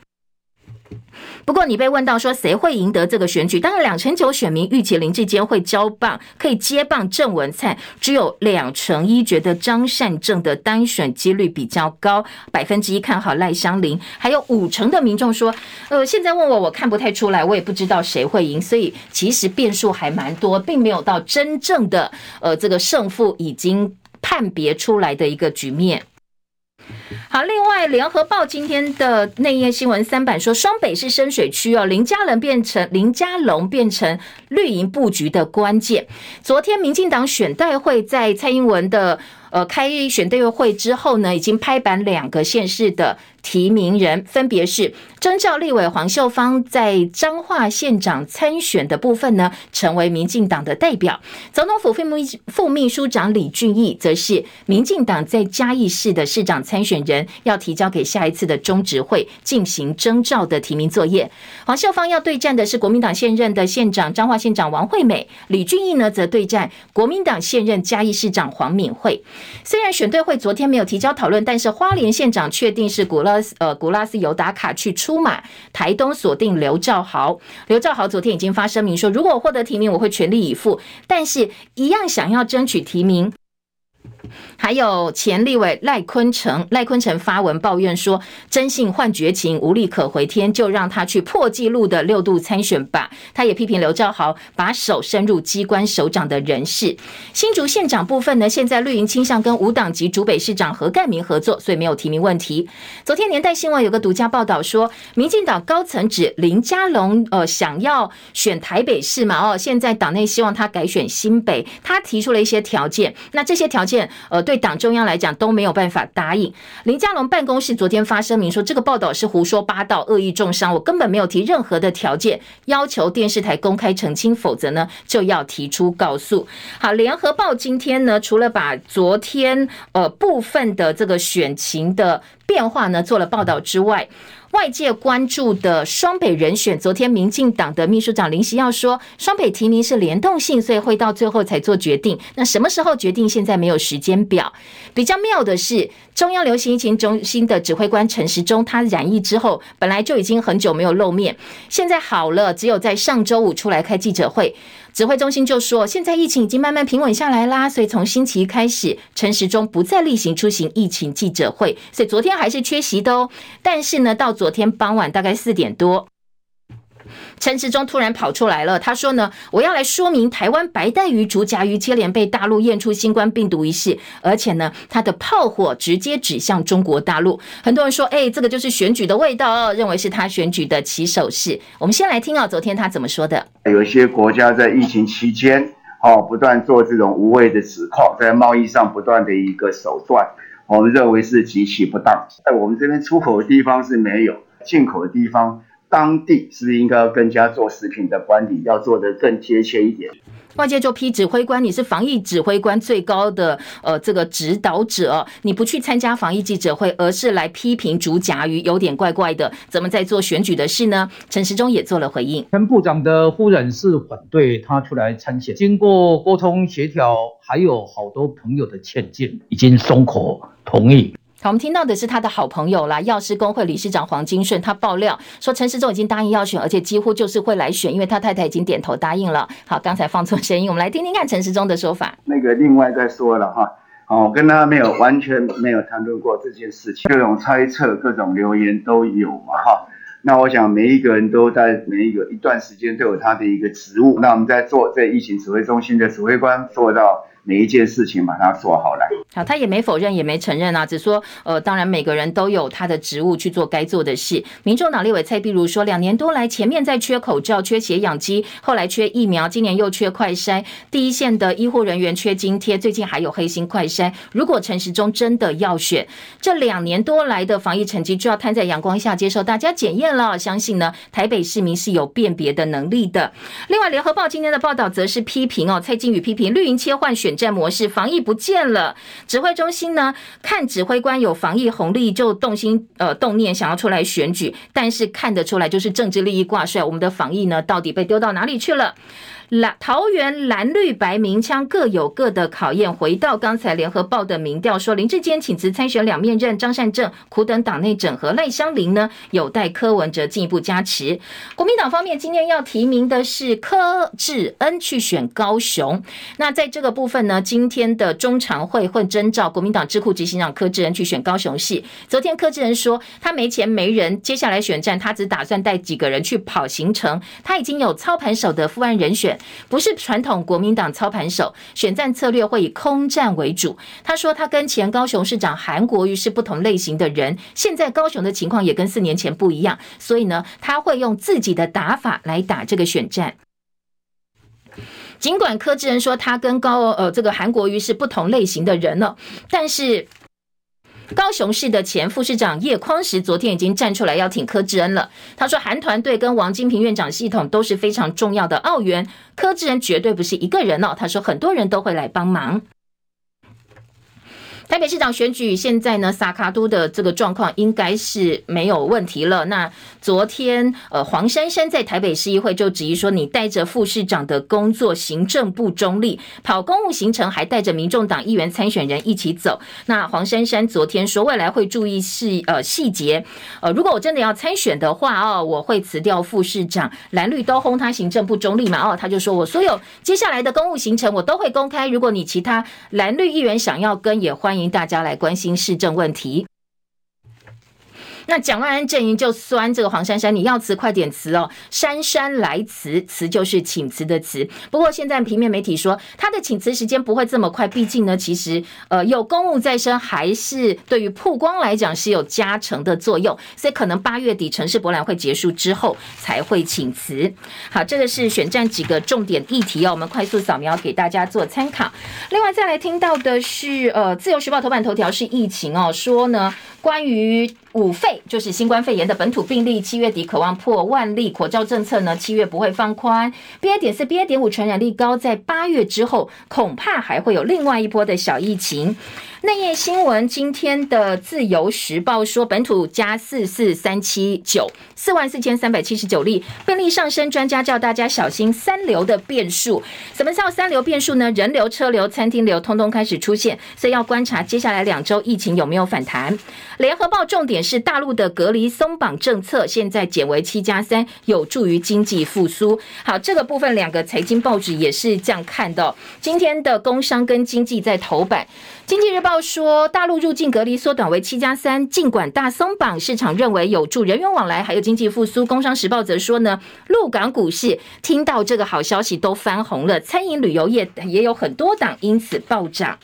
不过，你被问到说谁会赢得这个选举？当然，两成九选民预期林智坚会交棒，可以接棒郑文灿，只有两成一觉得张善政的单选几率比较高，百分之一看好赖香伶，还有五成的民众说，呃，现在问我，我看不太出来，我也不知道谁会赢，所以其实变数还蛮多，并没有到真正的呃这个胜负已经判别出来的一个局面。好，另外，《联合报》今天的内页新闻三版说，双北是深水区哦，林佳龙变成林佳龙变成绿营布局的关键。昨天，民进党选代会在蔡英文的呃开选代会之后呢，已经拍板两个县市的。提名人分别是征召立委黄秀芳在彰化县长参选的部分呢，成为民进党的代表；总统府副秘副秘书长李俊毅则是民进党在嘉义市的市长参选人，要提交给下一次的中执会进行征召的提名作业。黄秀芳要对战的是国民党现任的县长彰化县长王惠美，李俊毅呢则对战国民党现任嘉义市长黄敏惠。虽然选对会昨天没有提交讨论，但是花莲县长确定是国呃，古拉斯尤达卡去出马，台东锁定刘兆豪。刘兆豪昨天已经发声明说，如果获得提名，我会全力以赴，但是一样想要争取提名。还有前立委赖坤成，赖坤成发文抱怨说：“真性换绝情，无力可回天，就让他去破纪录的六度参选吧。”他也批评刘兆豪把手伸入机关首长的人事。新竹县长部分呢，现在绿营倾向跟无党籍竹北市长何干明合作，所以没有提名问题。昨天年代新闻有个独家报道说，民进党高层指林佳龙呃想要选台北市嘛，哦，现在党内希望他改选新北，他提出了一些条件，那这些条件。呃，对党中央来讲都没有办法答应。林佳龙办公室昨天发声明说，这个报道是胡说八道、恶意中伤，我根本没有提任何的条件，要求电视台公开澄清，否则呢就要提出告诉。好，联合报今天呢，除了把昨天呃部分的这个选情的变化呢做了报道之外，外界关注的双北人选，昨天民进党的秘书长林锡耀说，双北提名是联动性，所以会到最后才做决定。那什么时候决定？现在没有时间表。比较妙的是，中央流行疫情中心的指挥官陈时中，他染疫之后，本来就已经很久没有露面，现在好了，只有在上周五出来开记者会。指挥中心就说，现在疫情已经慢慢平稳下来啦，所以从星期一开始，陈时中不再例行出席疫情记者会，所以昨天还是缺席的哦。但是呢，到昨天傍晚大概四点多。陈时中突然跑出来了，他说呢，我要来说明台湾白带鱼、竹荚鱼接连被大陆验出新冠病毒一事，而且呢，他的炮火直接指向中国大陆。很多人说，哎，这个就是选举的味道哦，认为是他选举的起手式。我们先来听啊，昨天他怎么说的？有些国家在疫情期间，哦，不断做这种无谓的指控，在贸易上不断的一个手段。我们认为是极其不当，在我们这边出口的地方是没有，进口的地方，当地是不是应该要更加做食品的管理，要做得更贴切一点。外界就批指挥官，你是防疫指挥官最高的呃这个指导者，你不去参加防疫记者会，而是来批评竹夹鱼，有点怪怪的。怎么在做选举的事呢？陈时中也做了回应。陈部长的夫人是反对他出来参选，经过沟通协调，还有好多朋友的劝进，已经松口同意。好，我们听到的是他的好朋友啦，药师公会理事长黄金顺，他爆料说陈时中已经答应要选，而且几乎就是会来选，因为他太太已经点头答应了。好，刚才放错声音，我们来听听看陈时中的说法。那个另外再说了哈，哦，跟他没有完全没有谈论过这件事情，各种猜测、各种留言都有嘛哈。那我想每一个人都在每一个一段时间都有他的一个职务，那我们在做这疫情指挥中心的指挥官做到。每一件事情把它做好来。好，他也没否认，也没承认啊，只说呃，当然每个人都有他的职务去做该做的事。民众党立委蔡壁如说，两年多来，前面在缺口罩、缺血氧机，后来缺疫苗，今年又缺快筛，第一线的医护人员缺津贴，最近还有黑心快筛。如果陈时中真的要选，这两年多来的防疫成绩就要摊在阳光下接受大家检验了。相信呢，台北市民是有辨别的能力的。另外，联合报今天的报道则是批评哦，蔡金宇批评绿营切换选战模式，防疫不见了。指挥中心呢，看指挥官有防疫红利就动心呃动念想要出来选举，但是看得出来就是政治利益挂帅。我们的防疫呢，到底被丢到哪里去了？蓝桃园蓝绿白鸣枪各有各的考验。回到刚才联合报的民调说，林志坚请辞参选两面刃，张善政苦等党内整合，赖香伶呢有待柯文哲进一步加持。国民党方面今天要提名的是柯志恩去选高雄。那在这个部分呢，今天的中常会会征召国民党智库执行长柯志恩去选高雄市。昨天柯志恩说他没钱没人，接下来选战他只打算带几个人去跑行程，他已经有操盘手的副案人选。不是传统国民党操盘手，选战策略会以空战为主。他说，他跟前高雄市长韩国瑜是不同类型的人，现在高雄的情况也跟四年前不一样，所以呢，他会用自己的打法来打这个选战。尽管柯志恩说他跟高呃这个韩国瑜是不同类型的人了，但是。高雄市的前副市长叶匡时昨天已经站出来要挺柯志恩了。他说，韩团队跟王金平院长系统都是非常重要的澳元，柯志恩绝对不是一个人哦。他说，很多人都会来帮忙。台北市长选举现在呢，萨卡都的这个状况应该是没有问题了。那昨天，呃，黄珊珊在台北市议会就质疑说，你带着副市长的工作，行政不中立，跑公务行程还带着民众党议员参选人一起走。那黄珊珊昨天说，未来会注意细呃细节。呃，如果我真的要参选的话哦，我会辞掉副市长，蓝绿都轰他行政不中立嘛。哦，他就说我所有接下来的公务行程我都会公开。如果你其他蓝绿议员想要跟，也欢迎。欢迎大家来关心市政问题。那蒋万安阵营就酸这个黄珊珊，你要辞快点辞哦，姗姗来辞，辞就是请辞的辞。不过现在平面媒体说他的请辞时间不会这么快，毕竟呢，其实呃有公务在身，还是对于曝光来讲是有加成的作用，所以可能八月底城市博览会结束之后才会请辞。好，这个是选战几个重点议题哦，我们快速扫描给大家做参考。另外再来听到的是呃自由时报头版头条是疫情哦，说呢关于。五肺就是新冠肺炎的本土病例，七月底渴望破万例，口罩政策呢，七月不会放宽。BA 点四、BA 点五传染力高，在八月之后恐怕还会有另外一波的小疫情。内页新闻，今天的自由时报说，本土加四四三七九四万四千三百七十九例病例上升，专家叫大家小心三流的变数。什么叫三流变数呢？人流、车流、餐厅流，通通开始出现，所以要观察接下来两周疫情有没有反弹。联合报重点。是大陆的隔离松绑政策现在减为七加三，有助于经济复苏。好，这个部分两个财经报纸也是这样看的。今天的工商跟经济在头版。经济日报说，大陆入境隔离缩短为七加三，尽管大松绑，市场认为有助人员往来，还有经济复苏。工商时报则说呢，陆港股市听到这个好消息都翻红了，餐饮旅游业也有很多档因此暴涨。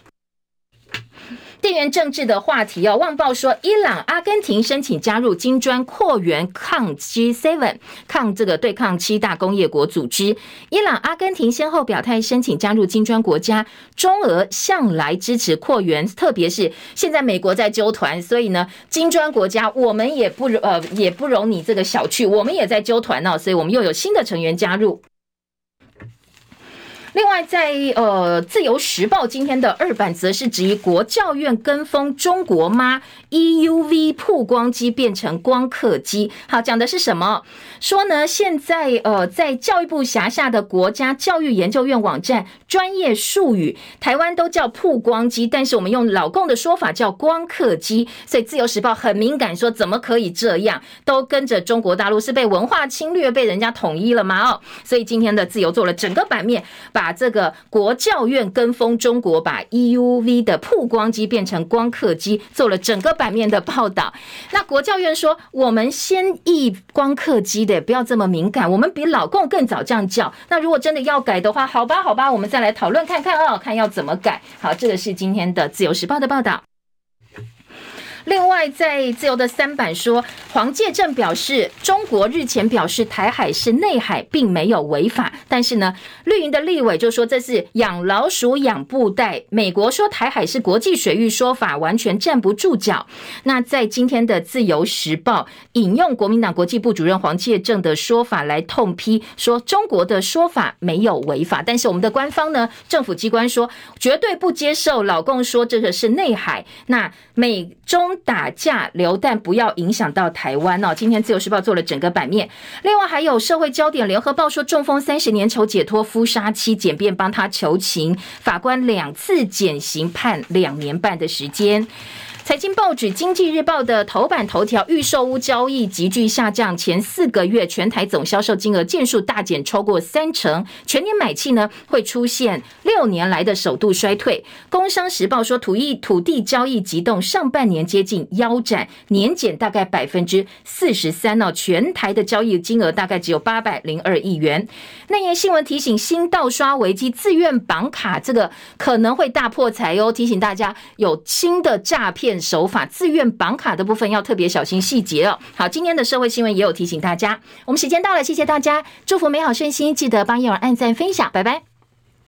地缘政治的话题哦，旺报说，伊朗、阿根廷申请加入金砖扩员抗 G7，抗这个对抗七大工业国组织。伊朗、阿根廷先后表态申请加入金砖国家，中俄向来支持扩员，特别是现在美国在纠团，所以呢，金砖国家我们也不容呃也不容你这个小觑，我们也在纠团呢，所以我们又有新的成员加入。另外在，呃《自由时报》今天的二版，则是质疑国教院跟风中国吗？EUV 曝光机变成光刻机，好，讲的是什么？说呢，现在呃，在教育部辖下的国家教育研究院网站专业术语，台湾都叫曝光机，但是我们用老共的说法叫光刻机，所以《自由时报》很敏感，说怎么可以这样？都跟着中国大陆是被文化侵略，被人家统一了吗？哦，所以今天的《自由》做了整个版面，把把这个国教院跟风中国，把 EUV 的曝光机变成光刻机，做了整个版面的报道。那国教院说，我们先译光刻机的，不要这么敏感。我们比老共更早这样叫。那如果真的要改的话，好吧，好吧，我们再来讨论看看哦，看要怎么改。好，这个是今天的自由时报的报道。另外，在自由的三版说，黄介正表示，中国日前表示台海是内海，并没有违法。但是呢，绿营的立委就说这是养老鼠养布袋。美国说台海是国际水域，说法完全站不住脚。那在今天的自由时报引用国民党国际部主任黄介正的说法来痛批，说中国的说法没有违法。但是我们的官方呢，政府机关说绝对不接受老共说这个是内海。那美中。打架流弹不要影响到台湾哦。今天自由时报做了整个版面，另外还有社会焦点，联合报说中风三十年求解脱，夫杀妻简便帮他求情，法官两次减刑判两年半的时间。财经报纸《经济日报》的头版头条：预售屋交易急剧下降，前四个月全台总销售金额件数大减超过三成，全年买气呢会出现六年来的首度衰退。《工商时报》说土地土地交易急冻，上半年接近腰斩，年减大概百分之四十三哦，全台的交易金额大概只有八百零二亿元。内页新闻提醒：新盗刷危机，自愿绑卡这个可能会大破财哦，提醒大家有新的诈骗。手法自愿绑卡的部分要特别小心细节哦。好，今天的社会新闻也有提醒大家。我们时间到了，谢谢大家，祝福美好顺心，记得帮叶儿按赞分享，拜拜。